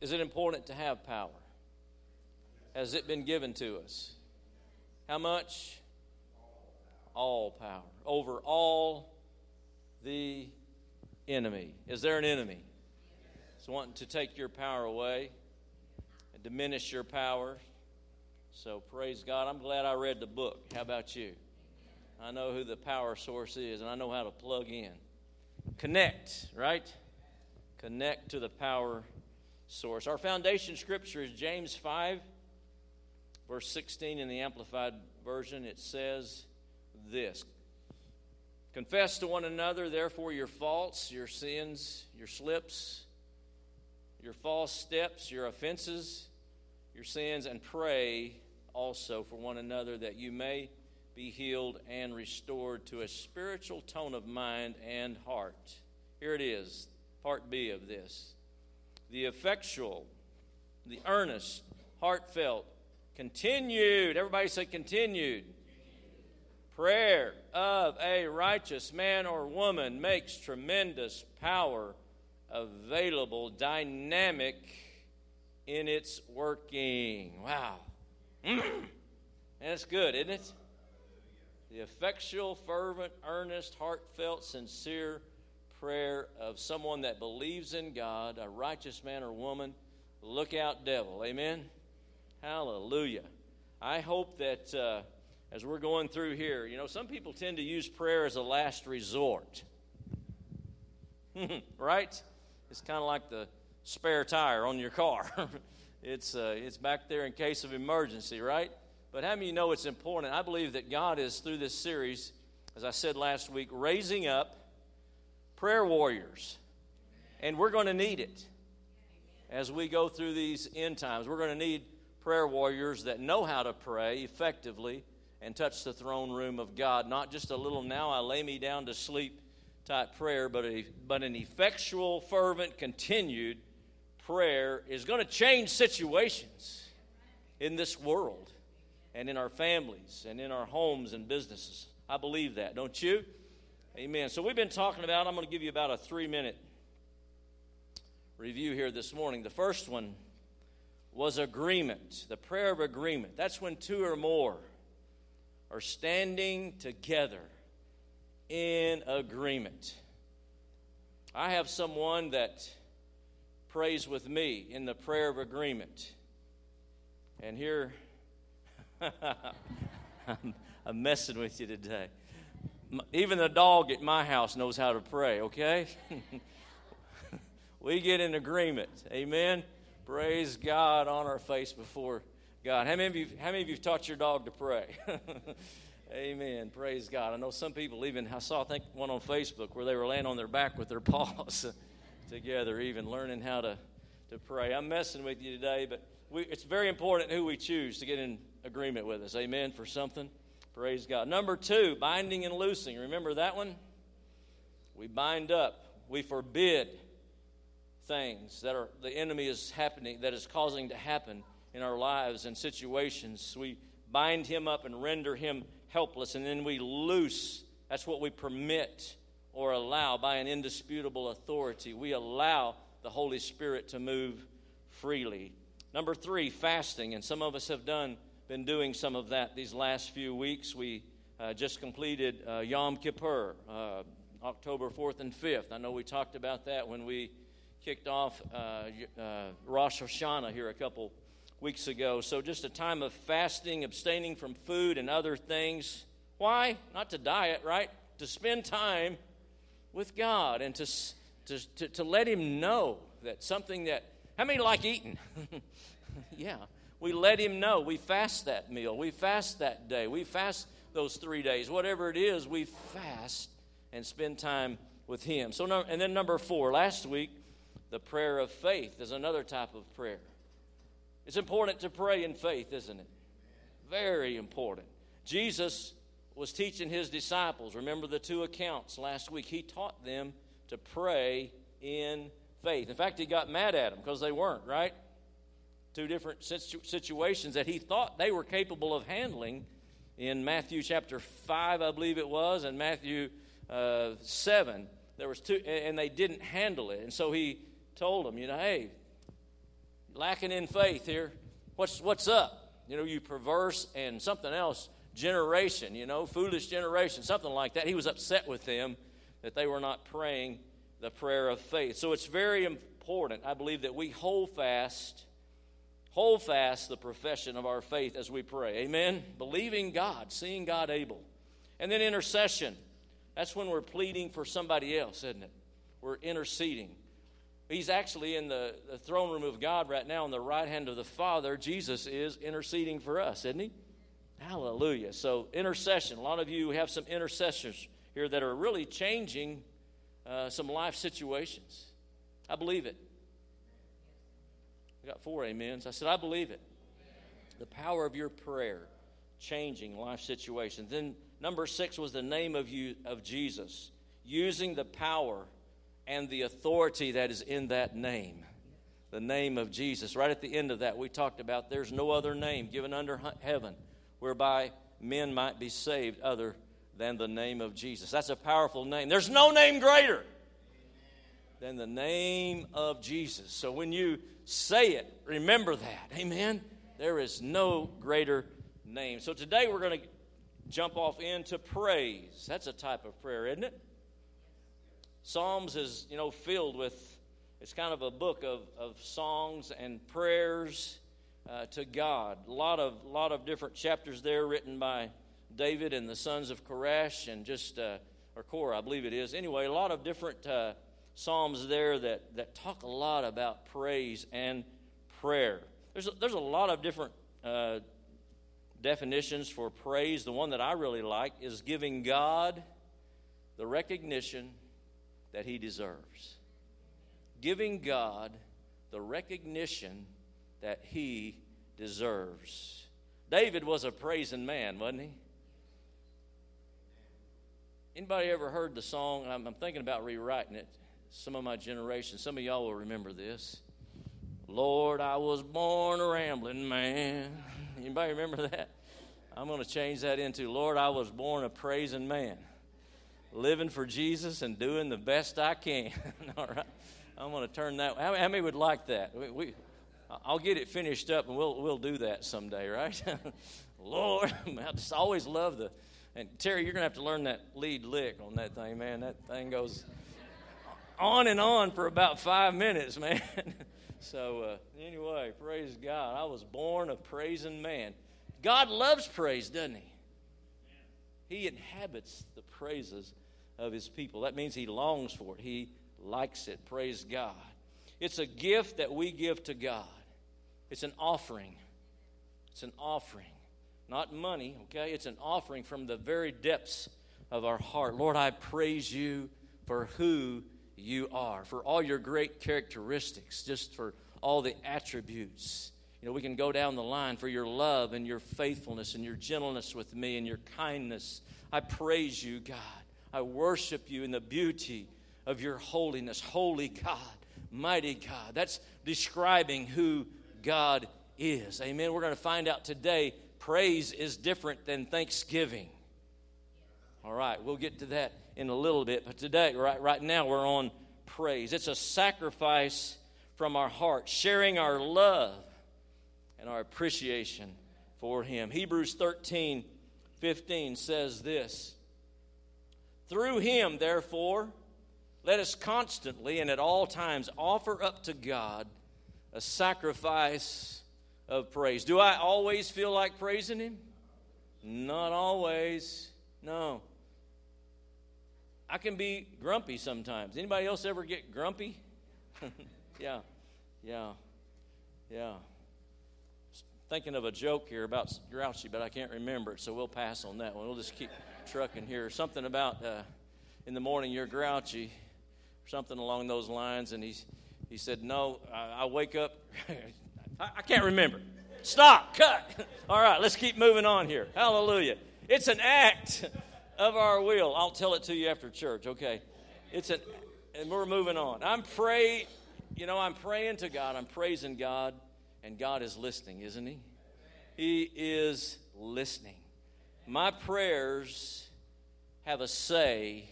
Is it important to have power? Has it been given to us? How much? All power. Over all the enemy. Is there an enemy? It's wanting to take your power away and diminish your power. So praise God. I'm glad I read the book. How about you? I know who the power source is and I know how to plug in. Connect, right? Connect to the power source. Our foundation scripture is James 5, verse 16 in the Amplified Version. It says this Confess to one another, therefore, your faults, your sins, your slips, your false steps, your offenses, your sins, and pray also for one another that you may be healed and restored to a spiritual tone of mind and heart. Here it is, part B of this. The effectual, the earnest, heartfelt, continued, everybody say continued, prayer of a righteous man or woman makes tremendous power available, dynamic in its working. Wow. Mm. and it's good, isn't it? The effectual, fervent, earnest, heartfelt, sincere prayer of someone that believes in God, a righteous man or woman. Look out, devil. Amen? Hallelujah. I hope that uh, as we're going through here, you know, some people tend to use prayer as a last resort. right? It's kind of like the spare tire on your car. it's, uh, it's back there in case of emergency, right? But how many you know it's important? I believe that God is, through this series, as I said last week, raising up prayer warriors. And we're going to need it as we go through these end times. We're going to need prayer warriors that know how to pray effectively and touch the throne room of God. Not just a little now I lay me down to sleep type prayer, but, a, but an effectual, fervent, continued prayer is going to change situations in this world and in our families and in our homes and businesses. I believe that, don't you? Amen. So we've been talking about, I'm going to give you about a three minute review here this morning. The first one was agreement, the prayer of agreement. That's when two or more are standing together in agreement. I have someone that prays with me in the prayer of agreement. And here I'm, I'm messing with you today. Even the dog at my house knows how to pray, okay? we get in agreement. Amen. Praise God on our face before God. How many of you how many of you have taught your dog to pray? Amen. Praise God. I know some people even I saw I think one on Facebook where they were laying on their back with their paws together, even learning how to, to pray. I'm messing with you today, but we, it's very important who we choose to get in agreement with us. Amen. For something. Praise God. Number two, binding and loosing. Remember that one? We bind up, we forbid things that are the enemy is happening, that is causing to happen in our lives and situations. We bind him up and render him helpless, and then we loose. That's what we permit or allow by an indisputable authority. We allow the Holy Spirit to move freely. Number three, fasting, and some of us have done been doing some of that these last few weeks. We uh, just completed uh, Yom Kippur, uh, October 4th and 5th. I know we talked about that when we kicked off uh, uh, Rosh Hashanah here a couple weeks ago. So, just a time of fasting, abstaining from food and other things. Why? Not to diet, right? To spend time with God and to, to, to, to let Him know that something that, how many like eating? yeah we let him know. We fast that meal. We fast that day. We fast those three days. Whatever it is, we fast and spend time with him. So, and then number four, last week, the prayer of faith is another type of prayer. It's important to pray in faith, isn't it? Very important. Jesus was teaching his disciples. Remember the two accounts last week. He taught them to pray in faith. In fact, he got mad at them because they weren't, right? Two different situations that he thought they were capable of handling in Matthew chapter 5, I believe it was, and Matthew uh, 7. There was two, and they didn't handle it. And so he told them, you know, hey, lacking in faith here. What's, what's up? You know, you perverse and something else generation, you know, foolish generation, something like that. He was upset with them that they were not praying the prayer of faith. So it's very important, I believe, that we hold fast, hold fast the profession of our faith as we pray. Amen. Believing God, seeing God able. And then intercession. That's when we're pleading for somebody else, isn't it? We're interceding. He's actually in the, the throne room of God right now on the right hand of the Father. Jesus is interceding for us, isn't he? Hallelujah. So, intercession. A lot of you have some intercessors here that are really changing uh, some life situations. I believe it. I got four amens. I said, I believe it. The power of your prayer changing life situations. Then, number six was the name of you of Jesus, using the power and the authority that is in that name. The name of Jesus. Right at the end of that, we talked about there's no other name given under heaven whereby men might be saved other than the name of Jesus. That's a powerful name. There's no name greater than the name of Jesus. So when you say it, remember that. Amen. There is no greater name. So today we're going to jump off into praise. That's a type of prayer, isn't it? Psalms is, you know, filled with, it's kind of a book of, of songs and prayers uh, to God. A lot of, lot of different chapters there written by David and the sons of Koresh and just, uh, or Korah, I believe it is. Anyway, a lot of different uh, Psalms there that, that talk a lot about praise and prayer. There's a, there's a lot of different uh, definitions for praise. The one that I really like is giving God the recognition that he deserves. Giving God the recognition that he deserves. David was a praising man, wasn't he? Anybody ever heard the song? I'm, I'm thinking about rewriting it. Some of my generation, some of y'all will remember this. Lord, I was born a rambling man. Anybody remember that? I'm going to change that into Lord, I was born a praising man living for Jesus and doing the best I can. All right. I'm going to turn that. How, many would like that? We, we, I'll get it finished up and we'll, we'll do that someday, right? Lord, I just always love the. And Terry, you're going to have to learn that lead lick on that thing, man. That thing goes on and on for about five minutes, man. so, uh, anyway, praise God. I was born a praising man. God loves praise, doesn't He? He inhabits the praises of his people. That means he longs for it, he likes it. Praise God. It's a gift that we give to God, it's an offering. It's an offering, not money, okay? It's an offering from the very depths of our heart. Lord, I praise you for who you are, for all your great characteristics, just for all the attributes. You know, we can go down the line for your love and your faithfulness and your gentleness with me and your kindness. I praise you, God. I worship you in the beauty of your holiness. Holy God, mighty God. That's describing who God is. Amen. We're going to find out today praise is different than thanksgiving. All right, we'll get to that in a little bit. But today, right, right now, we're on praise. It's a sacrifice from our heart, sharing our love and our appreciation for Him. Hebrews 13 15 says this through him, therefore, let us constantly and at all times offer up to God a sacrifice of praise. Do I always feel like praising him? Not always. No. I can be grumpy sometimes. Anybody else ever get grumpy? yeah. Yeah. Yeah. Thinking of a joke here about grouchy, but I can't remember it, so we'll pass on that one. We'll just keep trucking here. Something about uh, in the morning you're grouchy, something along those lines. And he, he said, No, I, I wake up. I, I can't remember. Stop, cut. All right, let's keep moving on here. Hallelujah. It's an act of our will. I'll tell it to you after church, okay? It's an, and we're moving on. I'm praying, you know, I'm praying to God, I'm praising God, and God is listening, isn't He? He is listening. My prayers have a say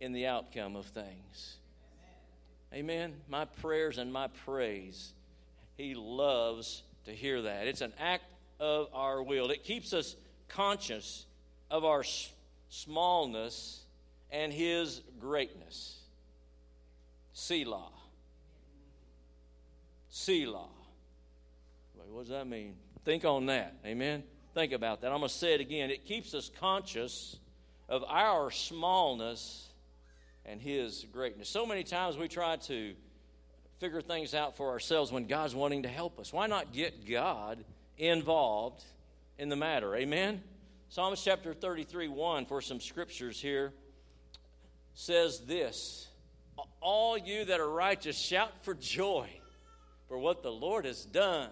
in the outcome of things. Amen. My prayers and my praise. He loves to hear that. It's an act of our will. It keeps us conscious of our smallness and His greatness. Selah. Selah. What does that mean? Think on that. Amen. Think about that. I'm going to say it again. It keeps us conscious of our smallness and His greatness. So many times we try to figure things out for ourselves when God's wanting to help us. Why not get God involved in the matter? Amen? Psalms chapter 33 1 for some scriptures here says this All you that are righteous, shout for joy for what the Lord has done.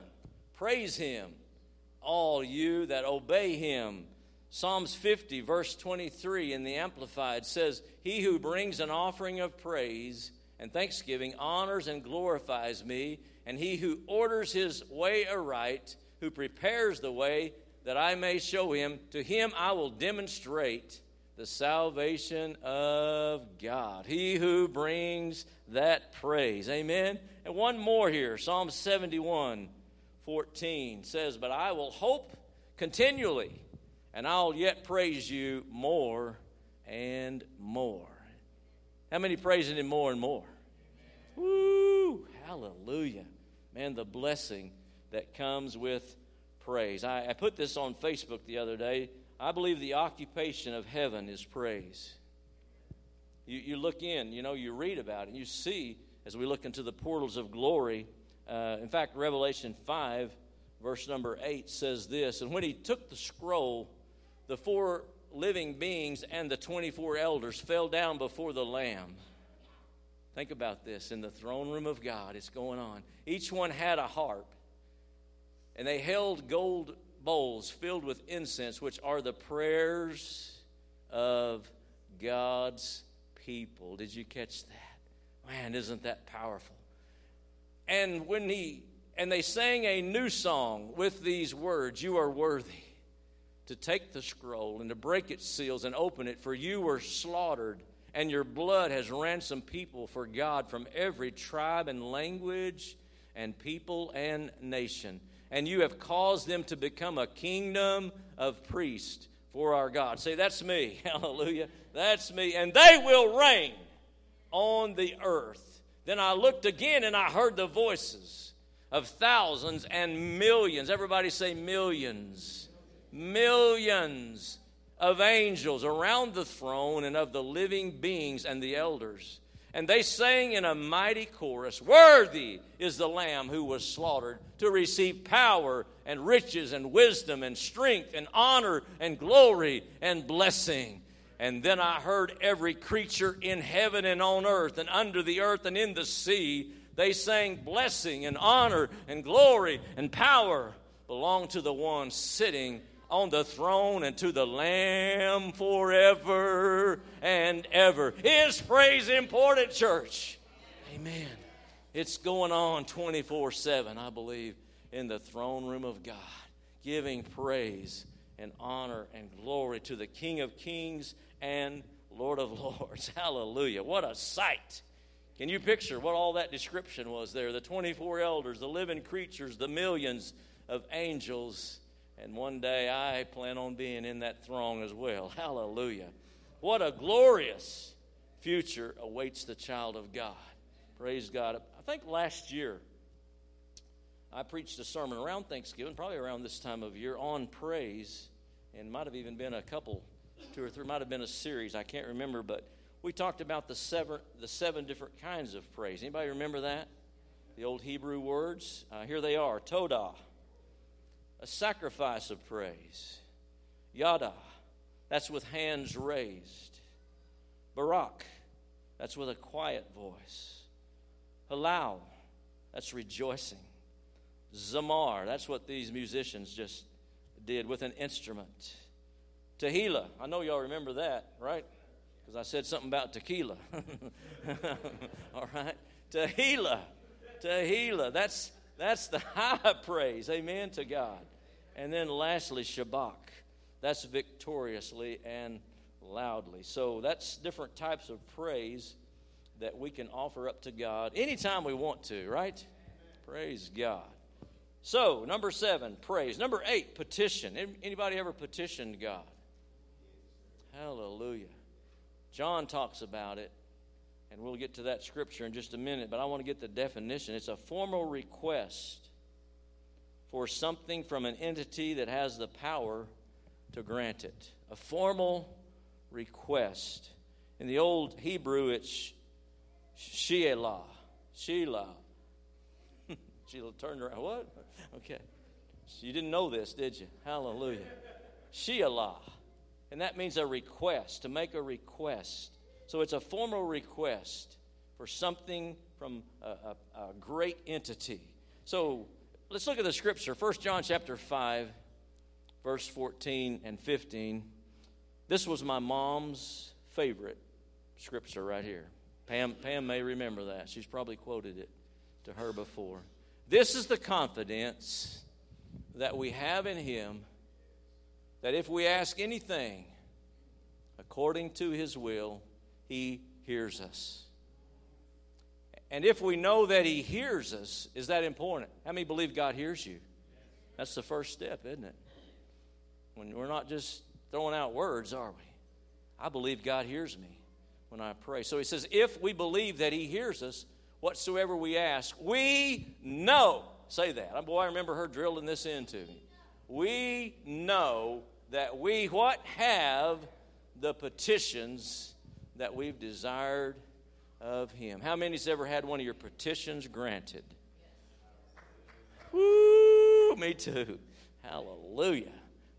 Praise Him, all you that obey Him. Psalms 50, verse 23 in the Amplified says, He who brings an offering of praise and thanksgiving honors and glorifies me, and he who orders his way aright, who prepares the way that I may show him, to him I will demonstrate the salvation of God. He who brings that praise. Amen. And one more here Psalm 71 14 says, But I will hope continually and I'll yet praise you more and more. How many praising Him more and more? Woo! Hallelujah. Man, the blessing that comes with praise. I, I put this on Facebook the other day. I believe the occupation of heaven is praise. You, you look in, you know, you read about it, and you see as we look into the portals of glory. Uh, in fact, Revelation 5, verse number 8 says this And when he took the scroll, the four living beings and the 24 elders fell down before the Lamb. Think about this in the throne room of God, it's going on. Each one had a harp, and they held gold bowls filled with incense, which are the prayers of God's people. Did you catch that? Man, isn't that powerful? And when he and they sang a new song with these words, You are worthy to take the scroll and to break its seals and open it, for you were slaughtered, and your blood has ransomed people for God from every tribe and language and people and nation. And you have caused them to become a kingdom of priests for our God. Say, that's me. Hallelujah. That's me. And they will reign on the earth. Then I looked again and I heard the voices of thousands and millions. Everybody say millions millions of angels around the throne and of the living beings and the elders. And they sang in a mighty chorus Worthy is the Lamb who was slaughtered to receive power and riches and wisdom and strength and honor and glory and blessing. And then I heard every creature in heaven and on earth and under the earth and in the sea. They sang blessing and honor and glory and power belong to the one sitting on the throne and to the Lamb forever and ever. Is praise important, church? Amen. It's going on 24 7, I believe, in the throne room of God, giving praise and honor and glory to the King of Kings and Lord of Lords. Hallelujah. What a sight. Can you picture what all that description was there? The 24 elders, the living creatures, the millions of angels and one day I plan on being in that throng as well. Hallelujah. What a glorious future awaits the child of God. Praise God. I think last year I preached a sermon around Thanksgiving, probably around this time of year, on praise, and might have even been a couple, two or three, might have been a series. I can't remember, but we talked about the seven, the seven different kinds of praise. Anybody remember that? The old Hebrew words. Uh, here they are: Todah, a sacrifice of praise. Yada, that's with hands raised. Barak, that's with a quiet voice. Halal, that's rejoicing. Zamar, that's what these musicians just did with an instrument. Tehillah, I know y'all remember that, right? Because I said something about tequila. All right? Tehillah, Tehillah, that's that's the high praise. Amen to God. And then lastly, Shabach. That's victoriously and loudly. So that's different types of praise that we can offer up to God anytime we want to, right? Praise God. So, number seven, praise. Number eight, petition. Anybody ever petitioned God? Hallelujah. John talks about it, and we'll get to that scripture in just a minute, but I want to get the definition. It's a formal request for something from an entity that has the power to grant it. A formal request. In the old Hebrew, it's Shelah. Shelah. Sheila turned around. What? Okay. You didn't know this, did you? Hallelujah. Shelah. And that means a request, to make a request. So it's a formal request for something from a, a, a great entity. So let's look at the scripture. 1 John chapter 5, verse 14 and 15. This was my mom's favorite scripture right here. Pam, Pam may remember that. She's probably quoted it to her before. This is the confidence that we have in Him that if we ask anything according to His will, He hears us. And if we know that He hears us, is that important? How many believe God hears you? That's the first step, isn't it? When we're not just throwing out words, are we? I believe God hears me when I pray. So He says, if we believe that He hears us, whatsoever we ask, we know. Say that. Boy, I remember her drilling this into me. We know that we what have the petitions that we've desired of him. How many's ever had one of your petitions granted? Woo, me too. Hallelujah.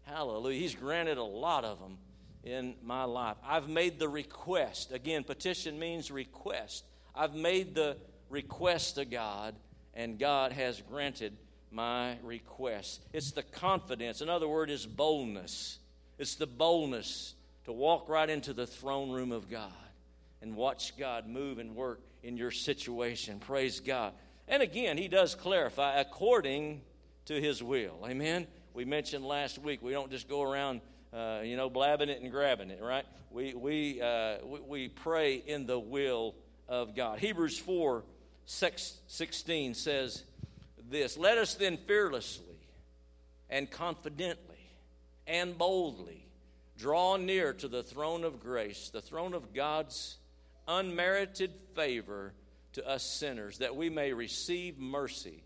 Hallelujah. He's granted a lot of them in my life. I've made the request. Again, petition means request. I've made the request to God, and God has granted my request. It's the confidence. Another word is boldness. It's the boldness to walk right into the throne room of God and watch God move and work in your situation. Praise God. And again, he does clarify according to his will. Amen. We mentioned last week we don't just go around, uh, you know, blabbing it and grabbing it, right? We we, uh, we we pray in the will of God. Hebrews four 16 says this Let us then fearlessly and confidently and boldly draw near to the throne of grace, the throne of God's unmerited favor to us sinners, that we may receive mercy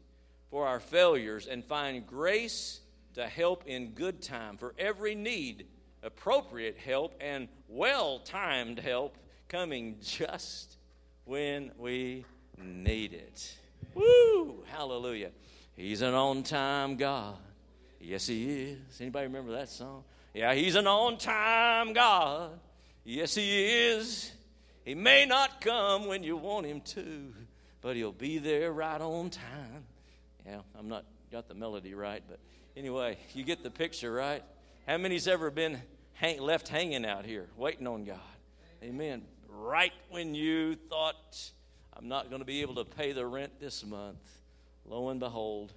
for our failures and find grace to help in good time for every need, appropriate help, and well timed help coming just when we need it. Woo! Hallelujah. He's an on time God. Yes, He is. Anybody remember that song? Yeah, He's an on time God. Yes, He is. He may not come when you want Him to, but He'll be there right on time. Yeah, I'm not got the melody right, but anyway, you get the picture, right? How many's ever been hang, left hanging out here waiting on God? Amen. Right when you thought I'm not going to be able to pay the rent this month. Lo and behold,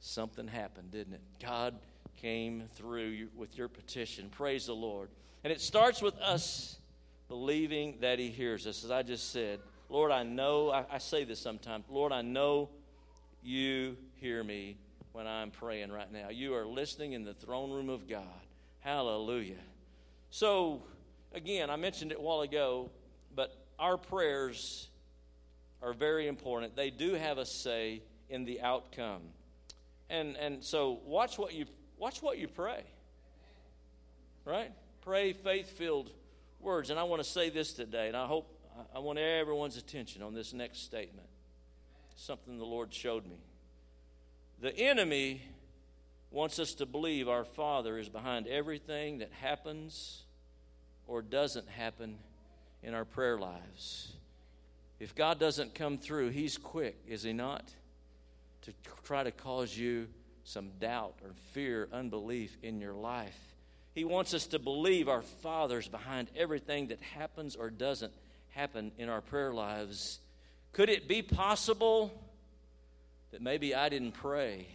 something happened, didn't it? God came through with your petition. Praise the Lord. And it starts with us believing that He hears us. As I just said, Lord, I know, I, I say this sometimes, Lord, I know you hear me when I'm praying right now. You are listening in the throne room of God. Hallelujah. So, again, I mentioned it a while ago, but our prayers are very important. They do have a say in the outcome. And and so watch what you watch what you pray. Right? Pray faith-filled words. And I want to say this today, and I hope I want everyone's attention on this next statement. Something the Lord showed me. The enemy wants us to believe our Father is behind everything that happens or doesn't happen in our prayer lives. If God doesn't come through, He's quick, is He not? To try to cause you some doubt or fear, unbelief in your life. He wants us to believe our Father's behind everything that happens or doesn't happen in our prayer lives. Could it be possible that maybe I didn't pray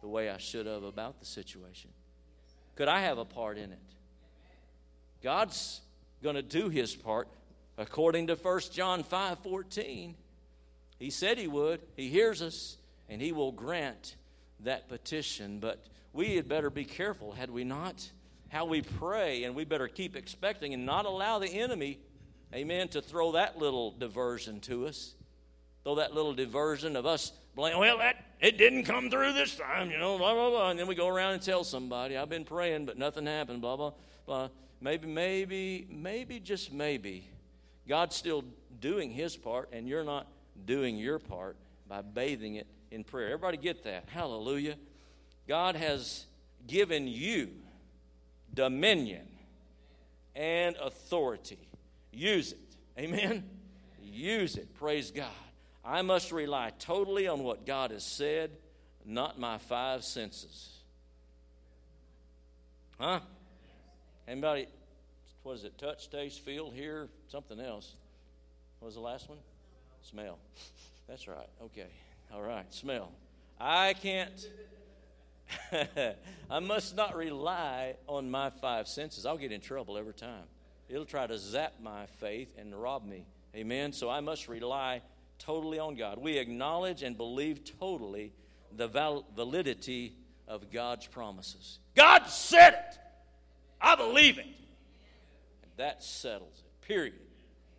the way I should have about the situation? Could I have a part in it? God's going to do his part. According to 1 John 5 14, he said he would. He hears us, and he will grant that petition. But we had better be careful, had we not? How we pray, and we better keep expecting and not allow the enemy, amen, to throw that little diversion to us. Throw that little diversion of us blame, well, that it didn't come through this time, you know, blah, blah, blah. And then we go around and tell somebody, I've been praying, but nothing happened, blah, blah, blah. Maybe, maybe, maybe, just maybe, God's still doing his part, and you're not doing your part by bathing it in prayer. Everybody get that? Hallelujah. God has given you dominion and authority. Use it. Amen? Use it. Praise God. I must rely totally on what God has said, not my five senses. Huh? Anybody, what is it? Touch, taste, feel, hear, something else. What was the last one? Smell. That's right. Okay. All right. Smell. I can't. I must not rely on my five senses. I'll get in trouble every time. It'll try to zap my faith and rob me. Amen. So I must rely totally on God. We acknowledge and believe totally the val- validity of God's promises. God said it. I believe it. That settles it. Period.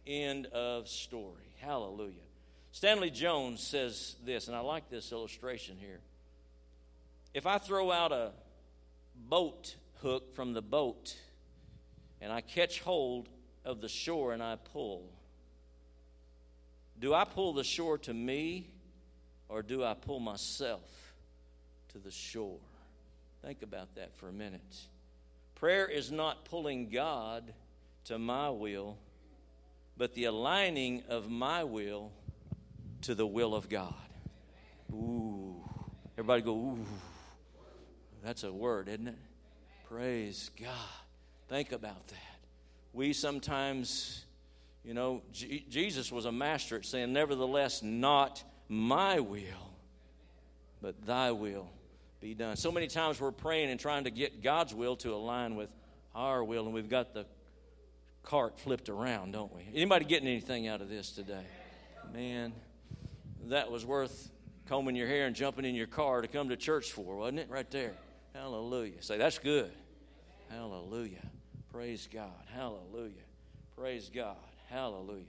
End of story. Hallelujah. Stanley Jones says this, and I like this illustration here. If I throw out a boat hook from the boat and I catch hold of the shore and I pull, do I pull the shore to me or do I pull myself to the shore? Think about that for a minute. Prayer is not pulling God to my will, but the aligning of my will to the will of God. Ooh. Everybody go, ooh. That's a word, isn't it? Praise God. Think about that. We sometimes you know, G- Jesus was a master at saying, Nevertheless, not my will, but thy will be done. So many times we're praying and trying to get God's will to align with our will, and we've got the cart flipped around, don't we? Anybody getting anything out of this today? Man, that was worth combing your hair and jumping in your car to come to church for, wasn't it? Right there. Hallelujah. Say, that's good. Hallelujah. Praise God. Hallelujah. Praise God. Hallelujah.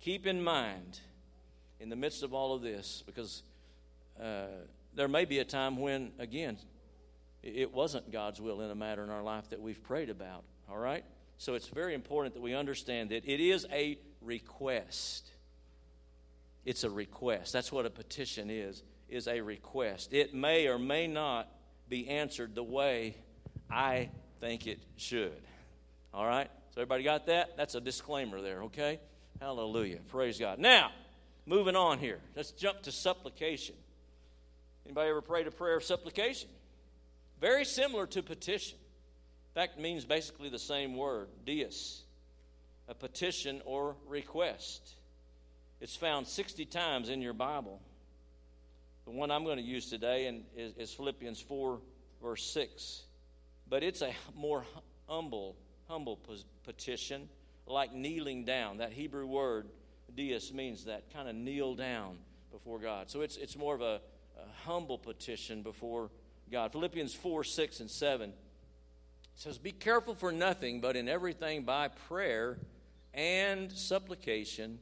Keep in mind, in the midst of all of this, because uh, there may be a time when, again, it wasn't God's will in a matter in our life that we've prayed about. All right? So it's very important that we understand that it is a request. It's a request. That's what a petition is, is a request. It may or may not be answered the way I think it should. All right? So, everybody got that? That's a disclaimer there, okay? Hallelujah. Praise God. Now, moving on here. Let's jump to supplication. Anybody ever prayed a prayer of supplication? Very similar to petition. In fact, means basically the same word, deus, a petition or request. It's found 60 times in your Bible. The one I'm going to use today is, Philippians 4, verse 6. But it's a more humble humble petition, like kneeling down. That Hebrew word, deus, means that kind of kneel down before God. So it's, it's more of a, a humble petition before God. Philippians 4 6 and 7 says, Be careful for nothing, but in everything by prayer and supplication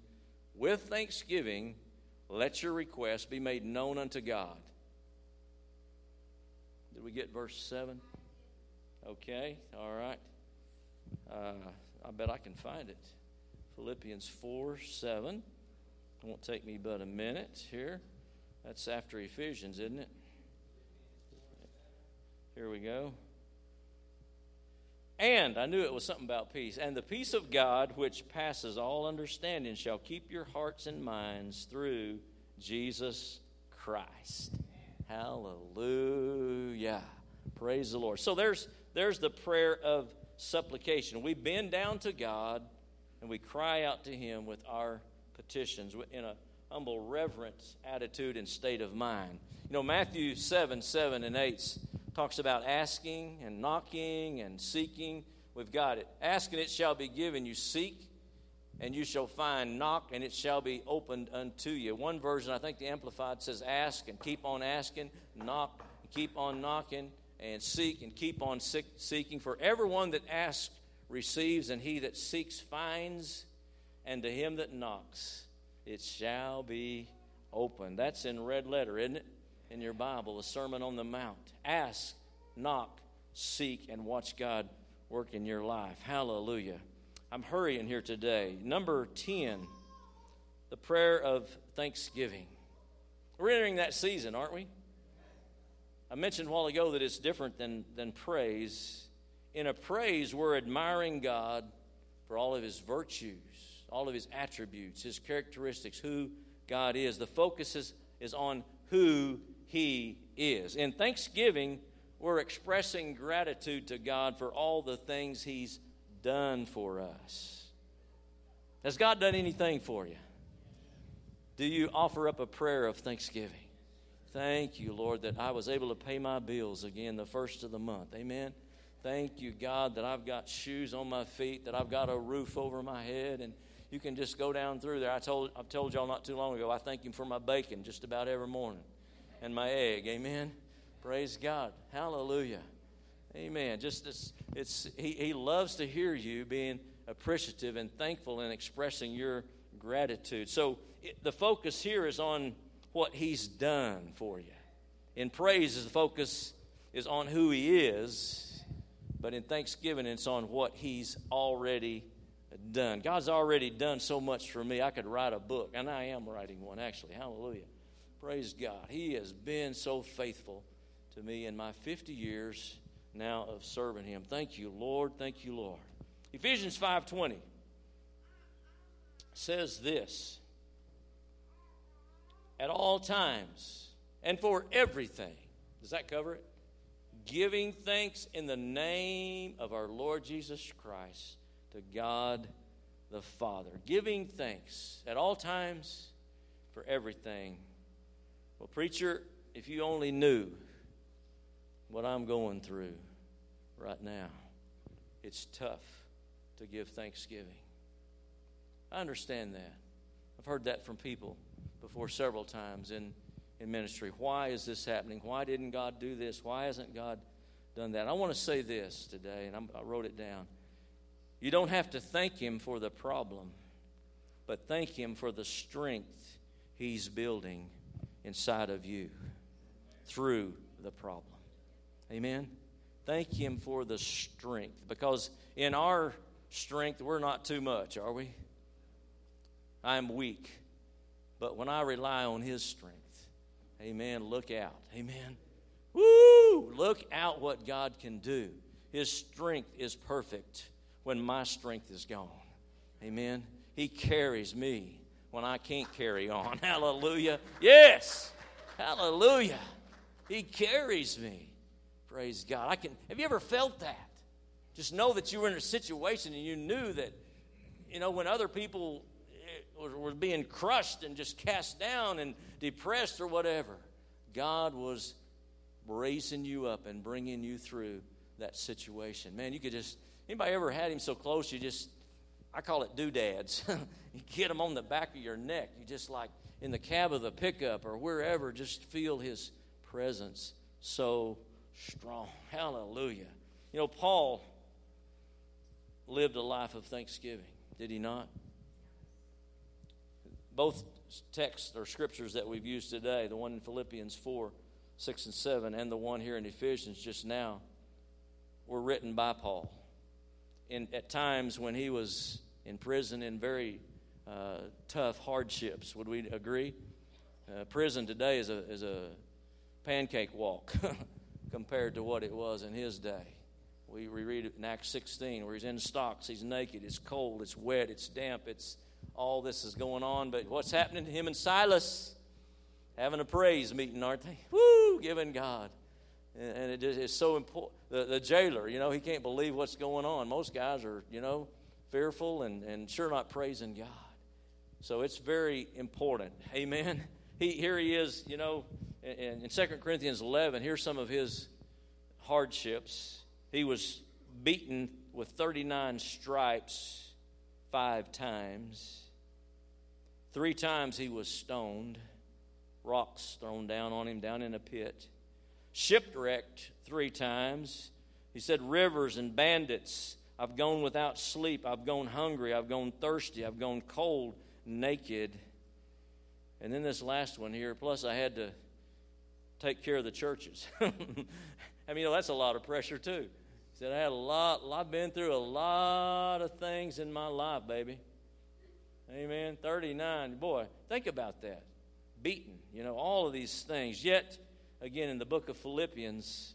with thanksgiving, let your requests be made known unto God. Did we get verse 7? Okay, all right. Uh, I bet I can find it. Philippians 4 7. It won't take me but a minute here. That's after Ephesians, isn't it? Here we go. And I knew it was something about peace. And the peace of God, which passes all understanding, shall keep your hearts and minds through Jesus Christ. Hallelujah. Praise the Lord. So there's there's the prayer of supplication. We bend down to God and we cry out to Him with our petitions in a humble, reverence attitude and state of mind. You know, Matthew 7 7 and 8 talks about asking and knocking and seeking. We've got it. Ask and it shall be given you. Seek and you shall find. Knock, and it shall be opened unto you. One version, I think the Amplified says, ask and keep on asking, knock, and keep on knocking, and seek and keep on seeking. For everyone that asks receives, and he that seeks finds, and to him that knocks it shall be opened. That's in red letter, isn't it? In your Bible, the Sermon on the Mount. Ask, knock, seek, and watch God work in your life. Hallelujah. I'm hurrying here today. Number 10, the prayer of thanksgiving. We're entering that season, aren't we? I mentioned a while ago that it's different than, than praise. In a praise, we're admiring God for all of his virtues, all of his attributes, his characteristics, who God is. The focus is, is on who he is. In thanksgiving, we're expressing gratitude to God for all the things he's done for us. Has God done anything for you? Do you offer up a prayer of thanksgiving? Thank you, Lord, that I was able to pay my bills again the first of the month. Amen. Thank you, God, that I've got shoes on my feet, that I've got a roof over my head, and you can just go down through there. I told, I've told y'all not too long ago, I thank Him for my bacon just about every morning and my egg. Amen. Praise God. Hallelujah. Amen. Just it's, it's he, he loves to hear you being appreciative and thankful and expressing your gratitude. So it, the focus here is on what he's done for you. In praise, the focus is on who he is, but in thanksgiving, it's on what he's already done. God's already done so much for me. I could write a book, and I am writing one actually. Hallelujah. Praise God. He has been so faithful to me in my 50 years now of serving him. Thank you, Lord. Thank you, Lord. Ephesians 5:20 says this at all times and for everything. Does that cover it? Giving thanks in the name of our Lord Jesus Christ to God the Father. Giving thanks at all times for everything. Well, preacher, if you only knew what I'm going through right now. It's tough to give thanksgiving. I understand that. I've heard that from people before several times in, in ministry. Why is this happening? Why didn't God do this? Why hasn't God done that? I want to say this today, and I'm, I wrote it down. You don't have to thank Him for the problem, but thank Him for the strength He's building inside of you through the problem. Amen? Thank Him for the strength because in our strength, we're not too much, are we? I'm weak. But when I rely on His strength, amen, look out. Amen. Woo! Look out what God can do. His strength is perfect when my strength is gone. Amen. He carries me when I can't carry on. Hallelujah. Yes. Hallelujah. He carries me. Praise God. I can have you ever felt that? Just know that you were in a situation and you knew that, you know, when other people eh, were being crushed and just cast down and depressed or whatever, God was raising you up and bringing you through that situation. Man, you could just, anybody ever had him so close you just, I call it doodads. you get them on the back of your neck. You just like in the cab of the pickup or wherever, just feel his presence so strong. Hallelujah. You know, Paul lived a life of thanksgiving, did he not? Both texts or scriptures that we've used today, the one in Philippians 4, 6, and 7, and the one here in Ephesians just now, were written by Paul. In, at times when he was in prison in very uh, tough hardships. Would we agree? Uh, prison today is a, is a pancake walk. compared to what it was in his day. We, read it in Acts 16 where he's in stocks, he's naked, it's cold, it's wet, it's damp, it's all this is going on. But what's happening to him and Silas? Having a praise meeting, aren't they? Woo! Giving God. And, and it is so important. The, the jailer, you know, he can't believe what's going on. Most guys are, you know, fearful and, and sure not praising God. So it's very important. Amen. He, here he is, you know, in, in 2 Corinthians 11, here's some of his hardships. He was beaten with 39 stripes five times. Three times he was stoned, rocks thrown down on him down in a pit. Shipwrecked three times. He said, Rivers and bandits. I've gone without sleep. I've gone hungry. I've gone thirsty. I've gone cold, naked. And then this last one here, plus I had to take care of the churches. I mean, you know, that's a lot of pressure too. He said, I had a lot, I've been through a lot of things in my life, baby. Amen. 39. Boy, think about that. Beaten, you know, all of these things. Yet, again, in the book of Philippians,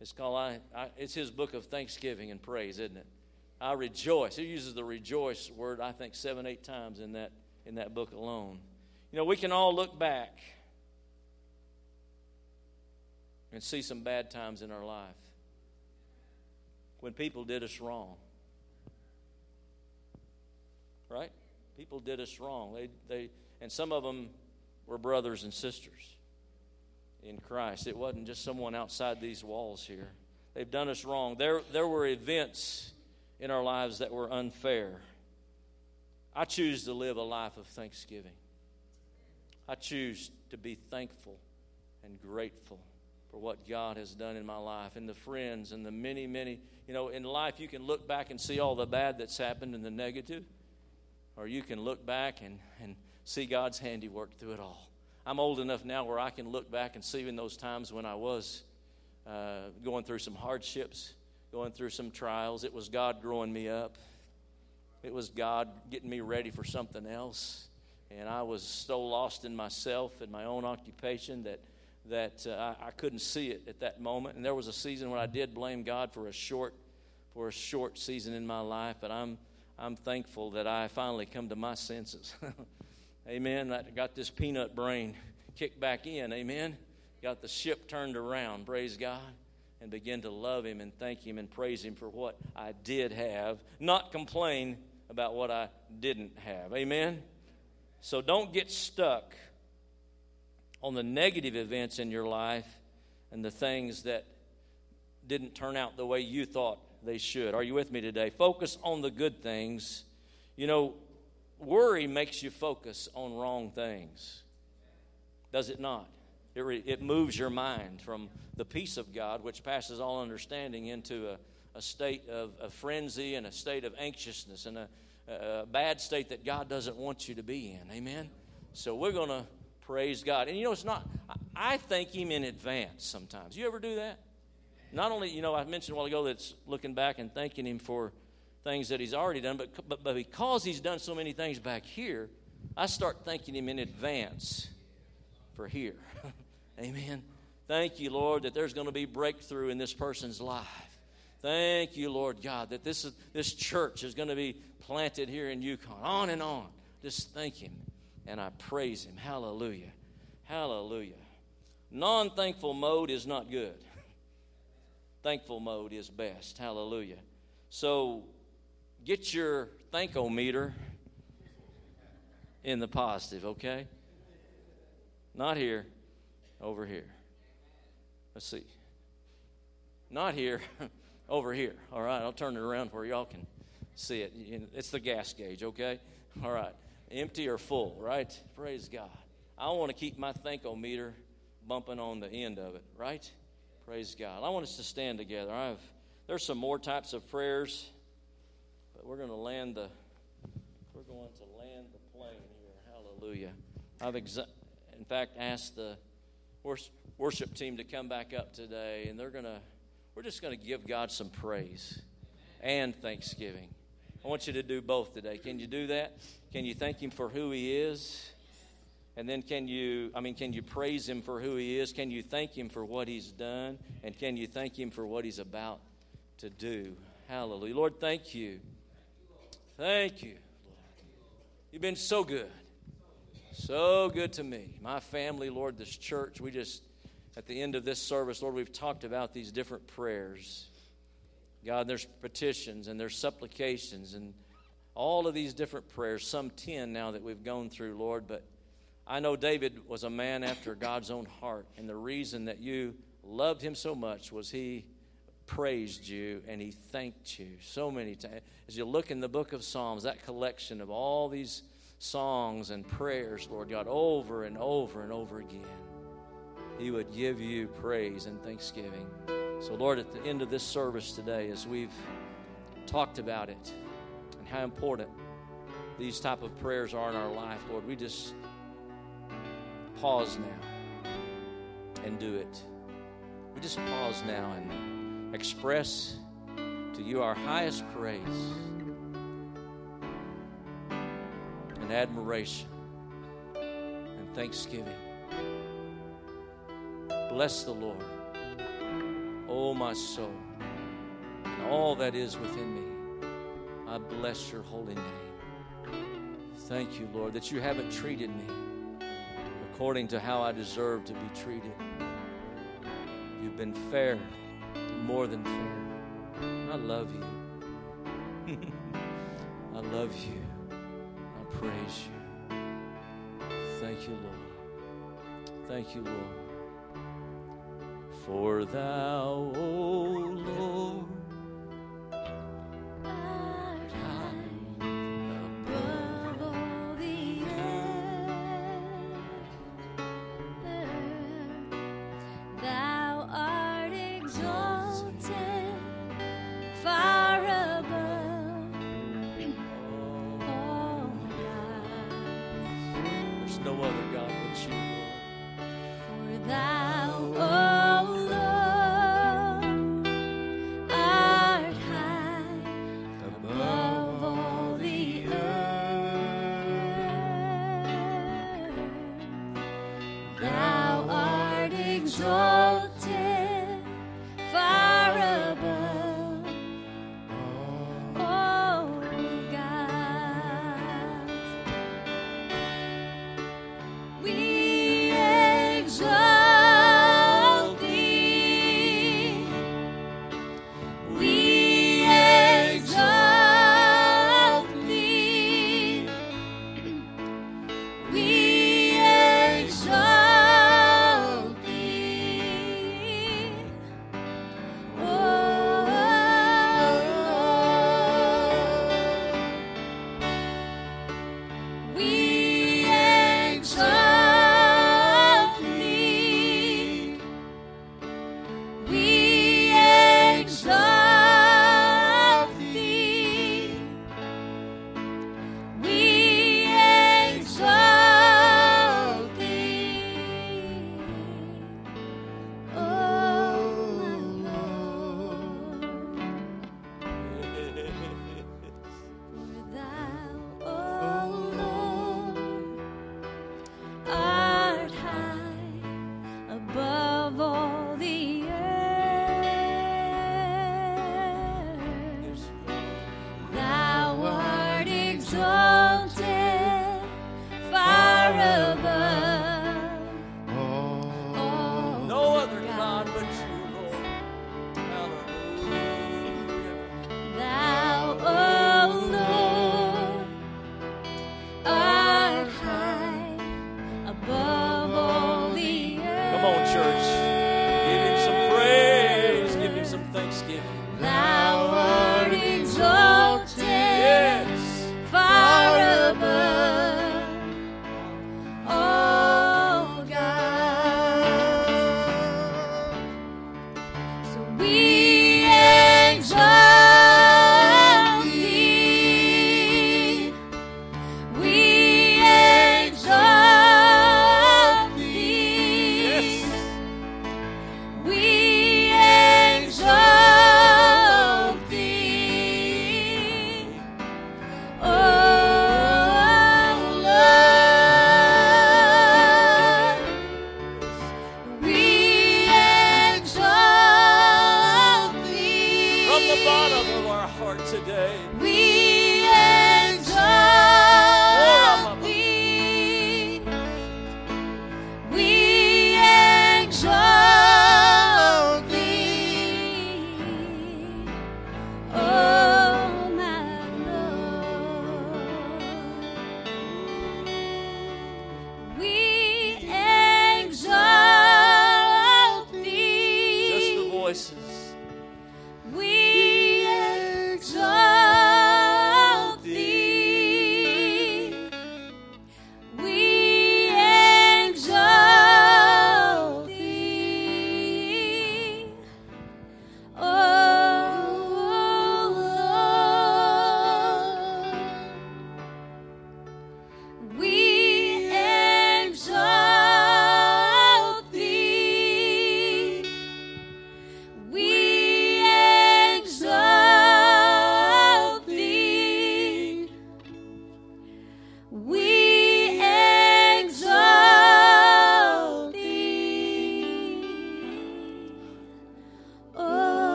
it's called, I, I, it's his book of thanksgiving and praise, isn't it? I rejoice. He uses the rejoice word, I think, seven, eight times in that, in that book alone. You know, we can all look back and see some bad times in our life when people did us wrong. Right? People did us wrong. They, they, and some of them were brothers and sisters in Christ. It wasn't just someone outside these walls here. They've done us wrong. There, there were events in our lives that were unfair. I choose to live a life of thanksgiving. I choose to be thankful and grateful for what God has done in my life and the friends and the many, many. You know, in life, you can look back and see all the bad that's happened and the negative, or you can look back and, and see God's handiwork through it all. I'm old enough now where I can look back and see in those times when I was uh, going through some hardships, going through some trials. It was God growing me up, it was God getting me ready for something else. And I was so lost in myself and my own occupation that that uh, I, I, couldn't see it at that moment. And there was a season when I did blame God for a short, for a short season in my life. But I'm, I'm thankful that I finally come to my senses. Amen. I got this peanut brain kicked back in. Amen. Got the ship turned around. Praise God. And begin to love Him and thank Him and praise Him for what I did have, not complain about what I didn't have. Amen. So don't get stuck on the negative events in your life and the things that didn't turn out the way you thought they should. Are you with me today? Focus on the good things. You know, worry makes you focus on wrong things. Does it not? It, re, it moves your mind from the peace of God, which passes all understanding, into a, a state of, of frenzy and a state of anxiousness and a, a bad state that God doesn't want you to be in. Amen? So we're going to Praise God. And you know, it's not, I thank Him in advance sometimes. You ever do that? Not only, you know, I mentioned a while ago that's looking back and thanking Him for things that He's already done, but, but, but because He's done so many things back here, I start thanking Him in advance for here. Amen. Thank you, Lord, that there's going to be breakthrough in this person's life. Thank you, Lord God, that this, is, this church is going to be planted here in Yukon. On and on. Just thank Him and I praise Him. Hallelujah. Hallelujah. Non thankful mode is not good. Thankful mode is best. Hallelujah. So get your thankometer in the positive, okay? Not here, over here. Let's see. Not here, over here. All right, I'll turn it around where y'all can see it. It's the gas gauge, okay? All right empty or full, right? Praise God. I want to keep my thankometer bumping on the end of it, right? Praise God. I want us to stand together. I've there's some more types of prayers, we're going to land the we're going to land the plane here. Hallelujah. I've exa- in fact asked the worship team to come back up today, and they're going to we're just going to give God some praise and thanksgiving. I want you to do both today. Can you do that? Can you thank Him for who He is? And then can you, I mean, can you praise Him for who He is? Can you thank Him for what He's done? And can you thank Him for what He's about to do? Hallelujah. Lord, thank you. Thank you. Lord. You've been so good. So good to me. My family, Lord, this church, we just, at the end of this service, Lord, we've talked about these different prayers. God, there's petitions and there's supplications and all of these different prayers, some 10 now that we've gone through, Lord, but I know David was a man after God's own heart, and the reason that you loved him so much was he praised you and he thanked you so many times. As you look in the book of Psalms, that collection of all these songs and prayers, Lord God, over and over and over again, he would give you praise and thanksgiving. So, Lord, at the end of this service today, as we've talked about it and how important these type of prayers are in our life, Lord, we just pause now and do it. We just pause now and express to you our highest praise and admiration and thanksgiving. Bless the Lord, oh my soul, and all that is within me. I bless your holy name. Thank you, Lord, that you haven't treated me according to how I deserve to be treated. You've been fair, more than fair. I love you. I love you. I praise you. Thank you, Lord. Thank you, Lord. For thou, O Lord, no other God but you, Lord.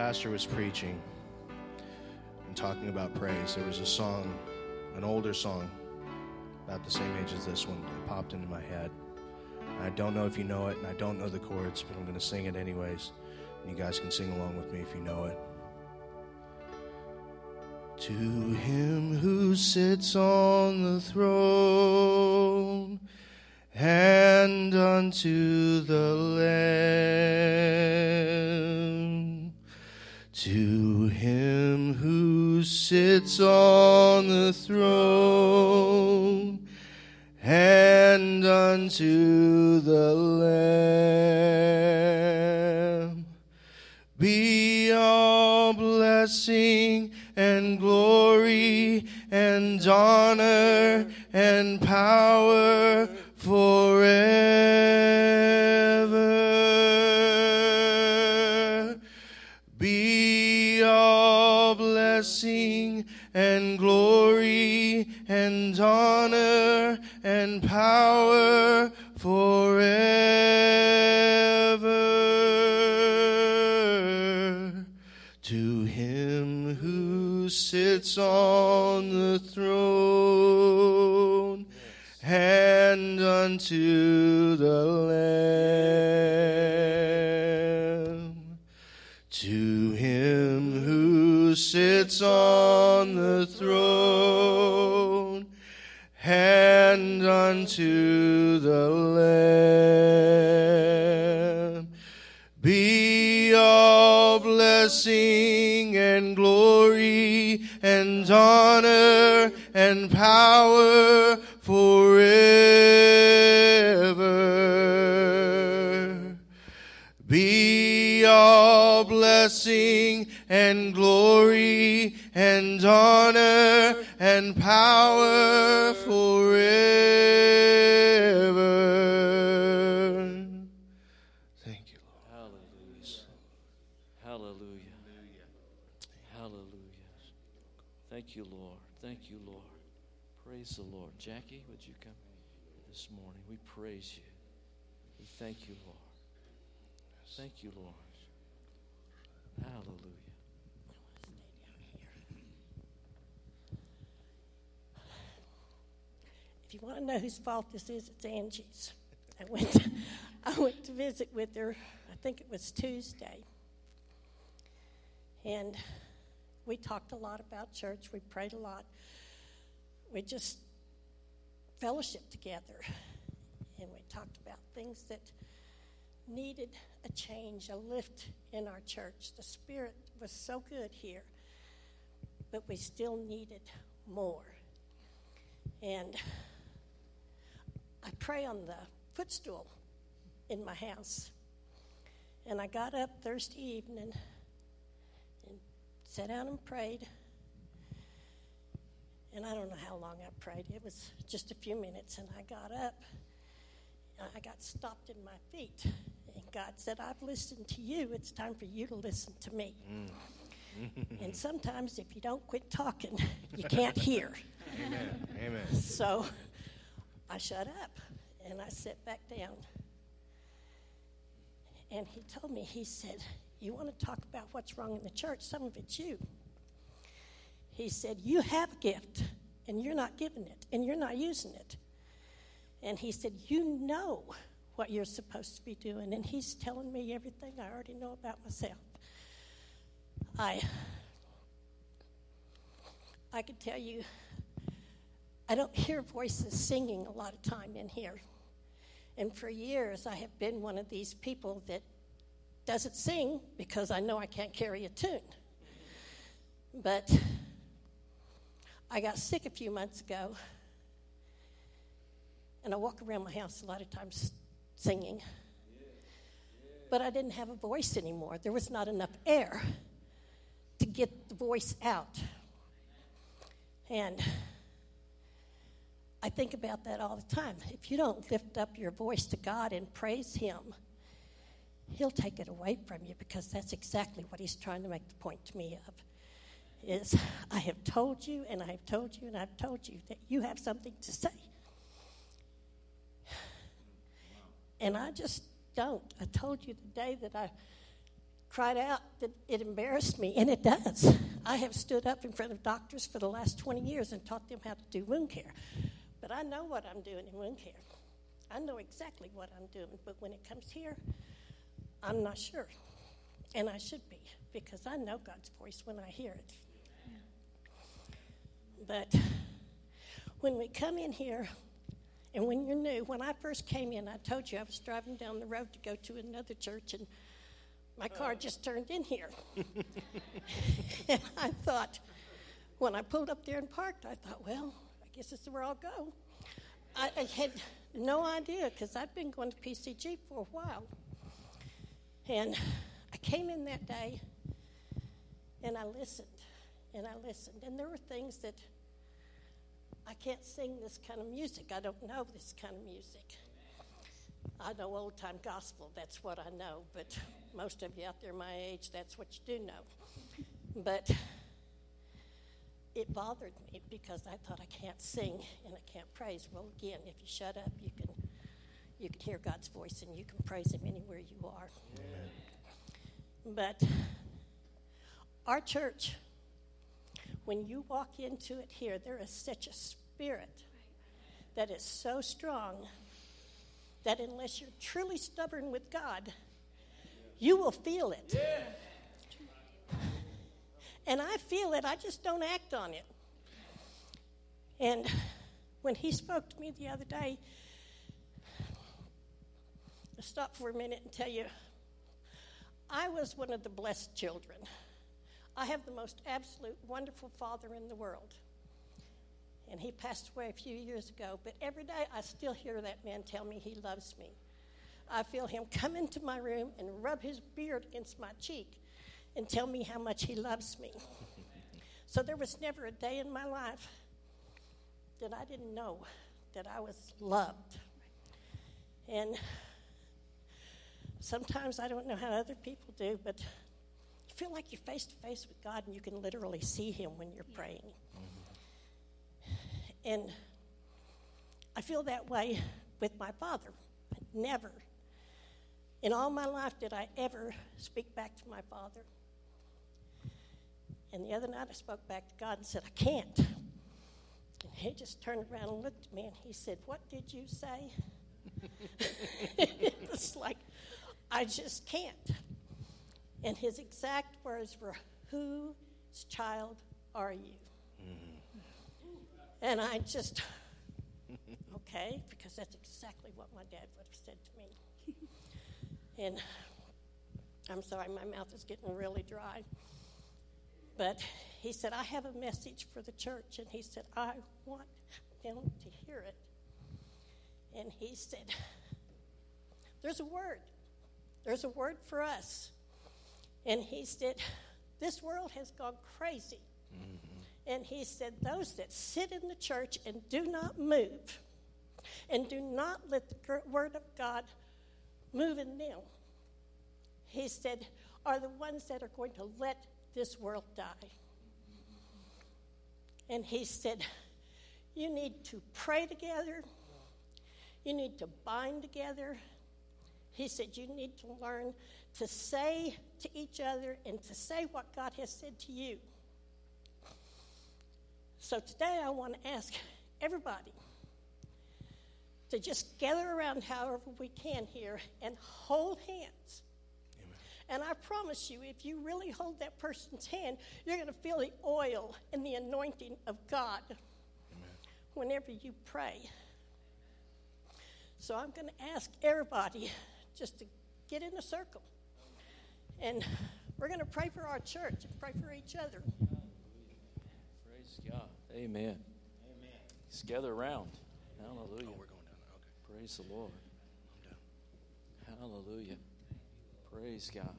Pastor was preaching and talking about praise, there was a song, an older song, about the same age as this one, that popped into my head. And I don't know if you know it, and I don't know the chords, but I'm going to sing it anyways. And you guys can sing along with me if you know it. To him who sits on the throne and unto the To him who sits on the throne and unto the Lamb. Be all blessing and glory and honor and power to him who sits on the throne and unto the Lamb. To him who sits on the throne and unto the Lamb blessing and glory and honor and power forever. Be all blessing and glory and honor and power forever. Thank you, Lord. Hallelujah. Hallelujah. Hallelujah. Thank you, Lord. Thank you, Lord. Praise the Lord. Jackie, would you come this morning? We praise you. We thank you, Lord. Thank you, Lord. Hallelujah. If you want to know whose fault this is, it's Angie's. I went, to, I went to visit with her. I think it was Tuesday, and we talked a lot about church. We prayed a lot. We just fellowshiped together, and we talked about things that needed a change, a lift in our church. The spirit was so good here, but we still needed more. And I pray on the footstool in my house. And I got up Thursday evening and sat down and prayed. And I don't know how long I prayed. It was just a few minutes. And I got up I got stopped in my feet. And God said, I've listened to you. It's time for you to listen to me. Mm. and sometimes if you don't quit talking, you can't hear. Amen. Amen. So I shut up and I sat back down. And he told me, he said, You want to talk about what's wrong in the church? Some of it's you. He said, You have a gift and you're not giving it and you're not using it. And he said, You know what you're supposed to be doing. And he's telling me everything I already know about myself. I I could tell you I don't hear voices singing a lot of time in here. And for years, I have been one of these people that doesn't sing because I know I can't carry a tune. But I got sick a few months ago, and I walk around my house a lot of times singing. But I didn't have a voice anymore. There was not enough air to get the voice out. And I think about that all the time. If you don't lift up your voice to God and praise Him, He'll take it away from you because that's exactly what He's trying to make the point to me of. Is I have told you and I have told you and I've told you that you have something to say. And I just don't. I told you the day that I cried out that it embarrassed me, and it does. I have stood up in front of doctors for the last 20 years and taught them how to do wound care. But I know what I'm doing in wound care. I know exactly what I'm doing, but when it comes here, I'm not sure. And I should be, because I know God's voice when I hear it. But when we come in here, and when you're new, when I first came in, I told you I was driving down the road to go to another church, and my car just turned in here. and I thought, when I pulled up there and parked, I thought, well, I guess this is where I'll go. I, I had no idea because I'd been going to PCG for a while. And I came in that day and I listened and I listened. And there were things that I can't sing this kind of music. I don't know this kind of music. I know old time gospel, that's what I know, but most of you out there my age, that's what you do know. But it bothered me because I thought I can't sing and I can't praise. Well, again, if you shut up, you can you can hear God's voice and you can praise Him anywhere you are. Amen. But our church, when you walk into it here, there is such a spirit that is so strong that unless you're truly stubborn with God, you will feel it. And I feel it, I just don't act on it. And when he spoke to me the other day, I'll stop for a minute and tell you I was one of the blessed children. I have the most absolute wonderful father in the world. And he passed away a few years ago, but every day I still hear that man tell me he loves me. I feel him come into my room and rub his beard against my cheek and tell me how much he loves me. So there was never a day in my life that I didn't know that I was loved. And sometimes I don't know how other people do, but feel like you're face to face with God and you can literally see Him when you're praying. Mm-hmm. And I feel that way with my father. Never in all my life did I ever speak back to my father. And the other night I spoke back to God and said, I can't. And he just turned around and looked at me and he said, What did you say? it was like, I just can't. And his exact words were, Whose child are you? And I just, okay, because that's exactly what my dad would have said to me. and I'm sorry, my mouth is getting really dry. But he said, I have a message for the church. And he said, I want them to hear it. And he said, There's a word. There's a word for us. And he said, This world has gone crazy. Mm-hmm. And he said, Those that sit in the church and do not move, and do not let the word of God move in them, he said, are the ones that are going to let this world die. And he said, You need to pray together, you need to bind together. He said, You need to learn to say to each other and to say what God has said to you. So today I want to ask everybody to just gather around however we can here and hold hands. Amen. And I promise you, if you really hold that person's hand, you're going to feel the oil and the anointing of God Amen. whenever you pray. So I'm going to ask everybody just to get in a circle. And we're going to pray for our church and pray for each other. Praise God. Amen. Amen. Let's gather around. Hallelujah. Oh, we're going down. Okay. Praise the Lord. Hallelujah. Praise God.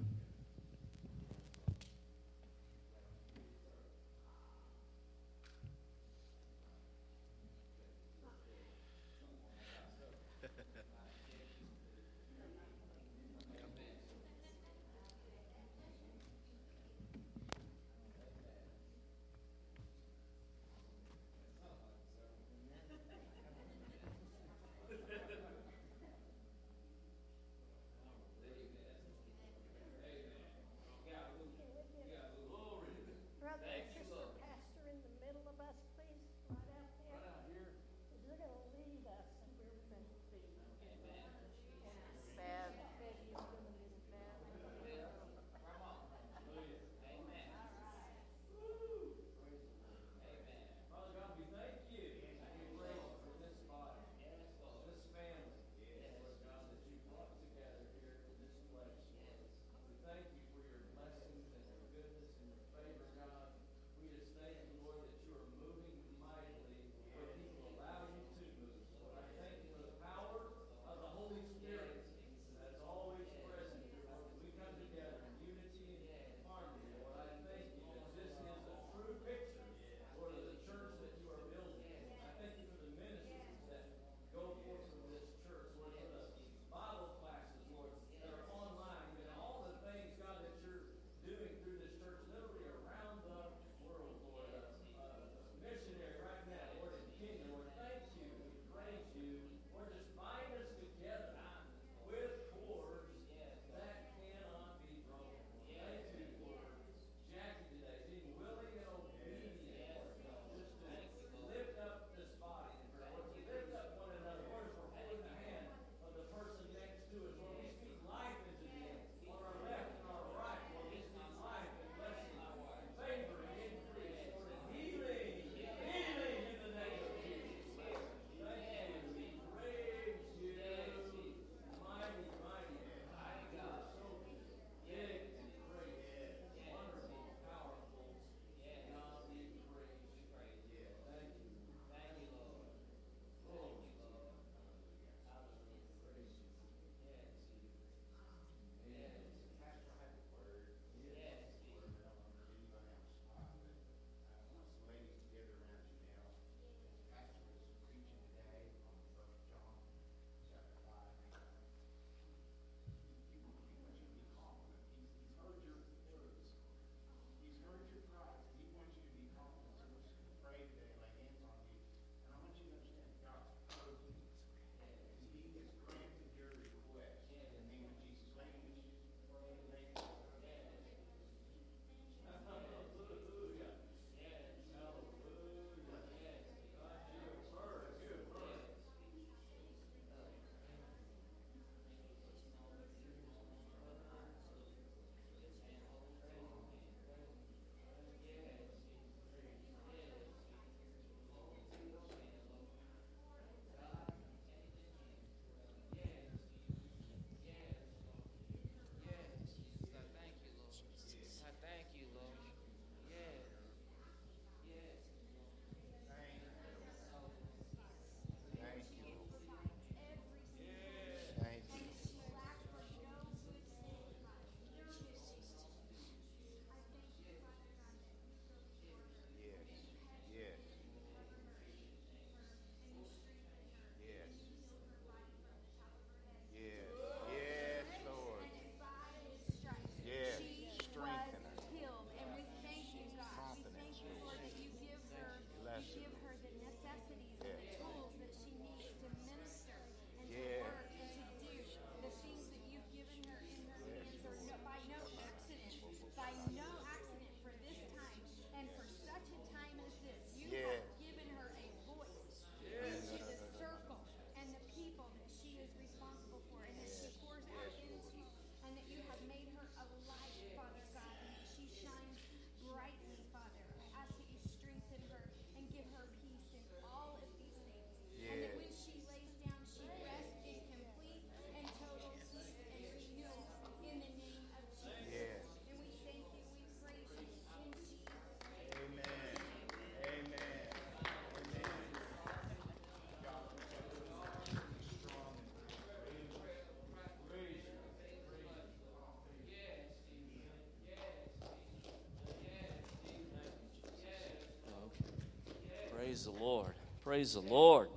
Praise the Lord. Praise the Lord.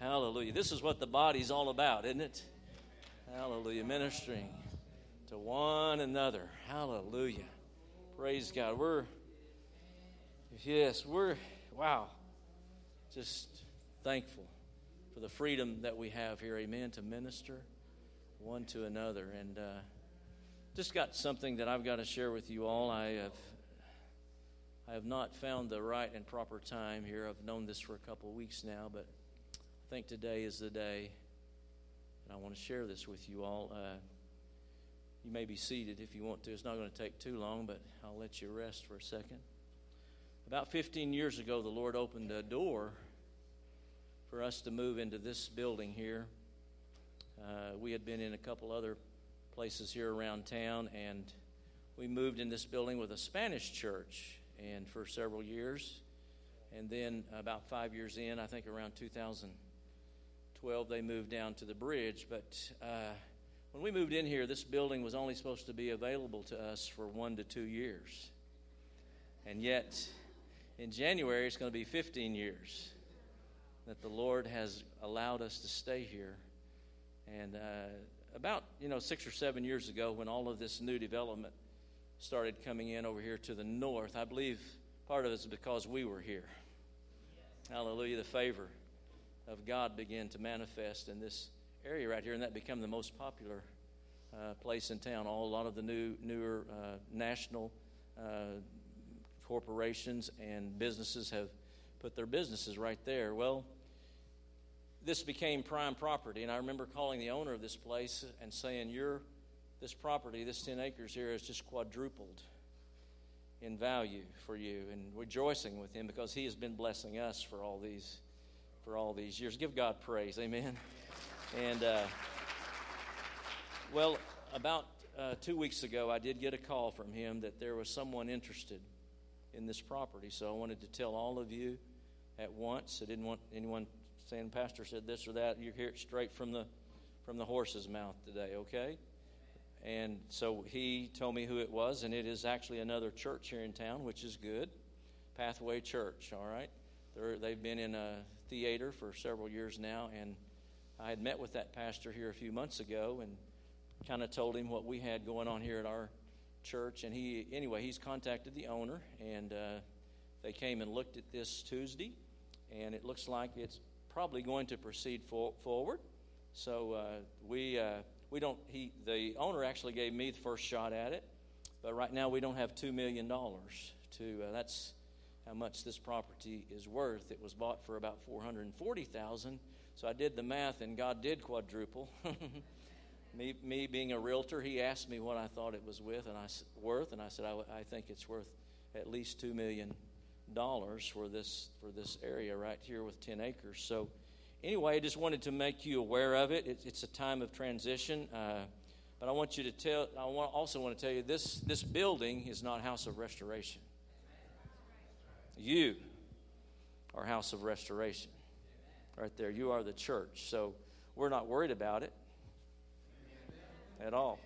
Hallelujah. This is what the body's all about, isn't it? Hallelujah. Ministering to one another. Hallelujah. Praise God. We're, yes, we're, wow, just thankful for the freedom that we have here, amen, to minister one to another. And uh, just got something that I've got to share with you all. I have I have not found the right and proper time here. I've known this for a couple of weeks now, but I think today is the day, and I want to share this with you all. Uh, you may be seated if you want to. It's not going to take too long, but I'll let you rest for a second. About 15 years ago, the Lord opened a door for us to move into this building here. Uh, we had been in a couple other places here around town, and we moved in this building with a Spanish church and for several years. And then about five years in, I think around 2012, they moved down to the bridge. But uh, when we moved in here, this building was only supposed to be available to us for one to two years. And yet, in January, it's going to be 15 years that the Lord has allowed us to stay here. And uh, about, you know, six or seven years ago, when all of this new development started coming in over here to the north. I believe part of it is because we were here. Hallelujah. The favor of God began to manifest in this area right here, and that became the most popular uh, place in town. All a lot of the new, newer uh, national uh, corporations and businesses have put their businesses right there. Well, this became prime property, and I remember calling the owner of this place and saying, "You're." This property, this 10 acres here, has just quadrupled in value for you and rejoicing with him because he has been blessing us for all these for all these years. Give god praise. Amen. And uh, well about uh, two weeks ago i did get a call from him that there was someone interested in this property. So i wanted to tell all of you at once. I didn't want anyone saying pastor said this or that. You hear it straight from the from the horse's mouth today okay and so he told me who it was, and it is actually another church here in town, which is good. Pathway Church, all right? They're, they've been in a theater for several years now, and I had met with that pastor here a few months ago and kind of told him what we had going on here at our church. And he, anyway, he's contacted the owner, and uh, they came and looked at this Tuesday, and it looks like it's probably going to proceed for, forward. So uh, we. Uh, we don't he the owner actually gave me the first shot at it but right now we don't have two million dollars to uh, that's how much this property is worth. It was bought for about 440000 so i did the math and god did quadruple. Me, me being a realtor he asked me what i thought it was with and i worth and i said I, I think it's worth at least two million dollars for this for this area right here with 10 acres. So anyway, I just wanted to make you aware of it. it it's a time of transition. Uh, but I want you to tell, I want, also want to tell you this, this building is not House of Restoration. You are House of Restoration. Right there. You are the church. So we're not worried about it at all.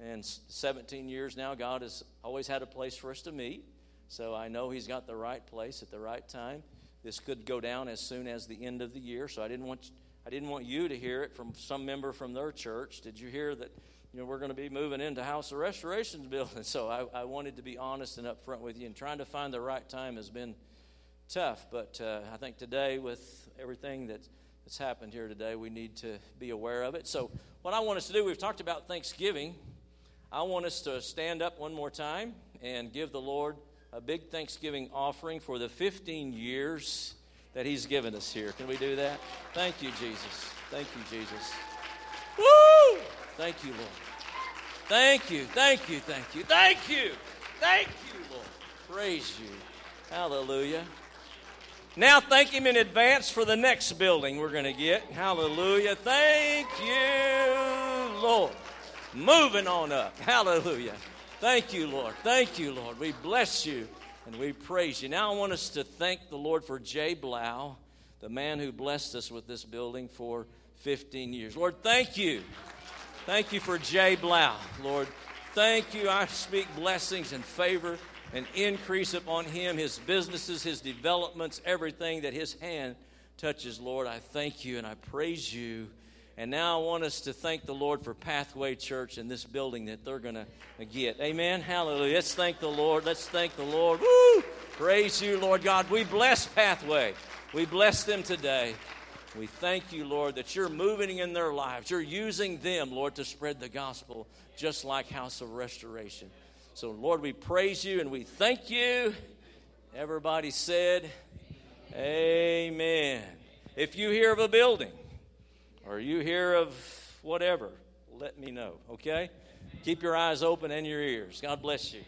And 17 years now, God has always had a place for us to meet. So I know He's got the right place at the right time. This could go down as soon as the end of the year, so I didn't want I didn't want you to hear it from some member from their church. Did you hear that? You know, we're going to be moving into House of Restoration's building. So I, I wanted to be honest and upfront with you, and trying to find the right time has been tough. But uh, I think today, with everything that, that's happened here today, we need to be aware of it. So, what I want us to do, we've talked about Thanksgiving. I want us to stand up one more time and give the Lord a big Thanksgiving offering for the 15 years that He's given us here. Can we do that? Thank you, Jesus. Thank you, Jesus. Woo! Thank you, Lord. Thank you, thank you, thank you, thank you, thank you, Lord. Praise you. Hallelujah. Now, thank Him in advance for the next building we're going to get. Hallelujah. Thank you, Lord. Moving on up. Hallelujah. Thank you, Lord. Thank you, Lord. We bless you and we praise you. Now I want us to thank the Lord for Jay Blau, the man who blessed us with this building for 15 years. Lord, thank you. Thank you for Jay Blau, Lord. Thank you. I speak blessings and favor and increase upon him, his businesses, his developments, everything that his hand touches, Lord. I thank you and I praise you. And now I want us to thank the Lord for Pathway Church and this building that they're going to get. Amen. Hallelujah. Let's thank the Lord. Let's thank the Lord. Woo! Praise you, Lord God. We bless Pathway. We bless them today. We thank you, Lord, that you're moving in their lives. You're using them, Lord, to spread the gospel, just like House of Restoration. So, Lord, we praise you and we thank you. Everybody said, Amen. If you hear of a building or you hear of whatever, let me know, okay? Keep your eyes open and your ears. God bless you.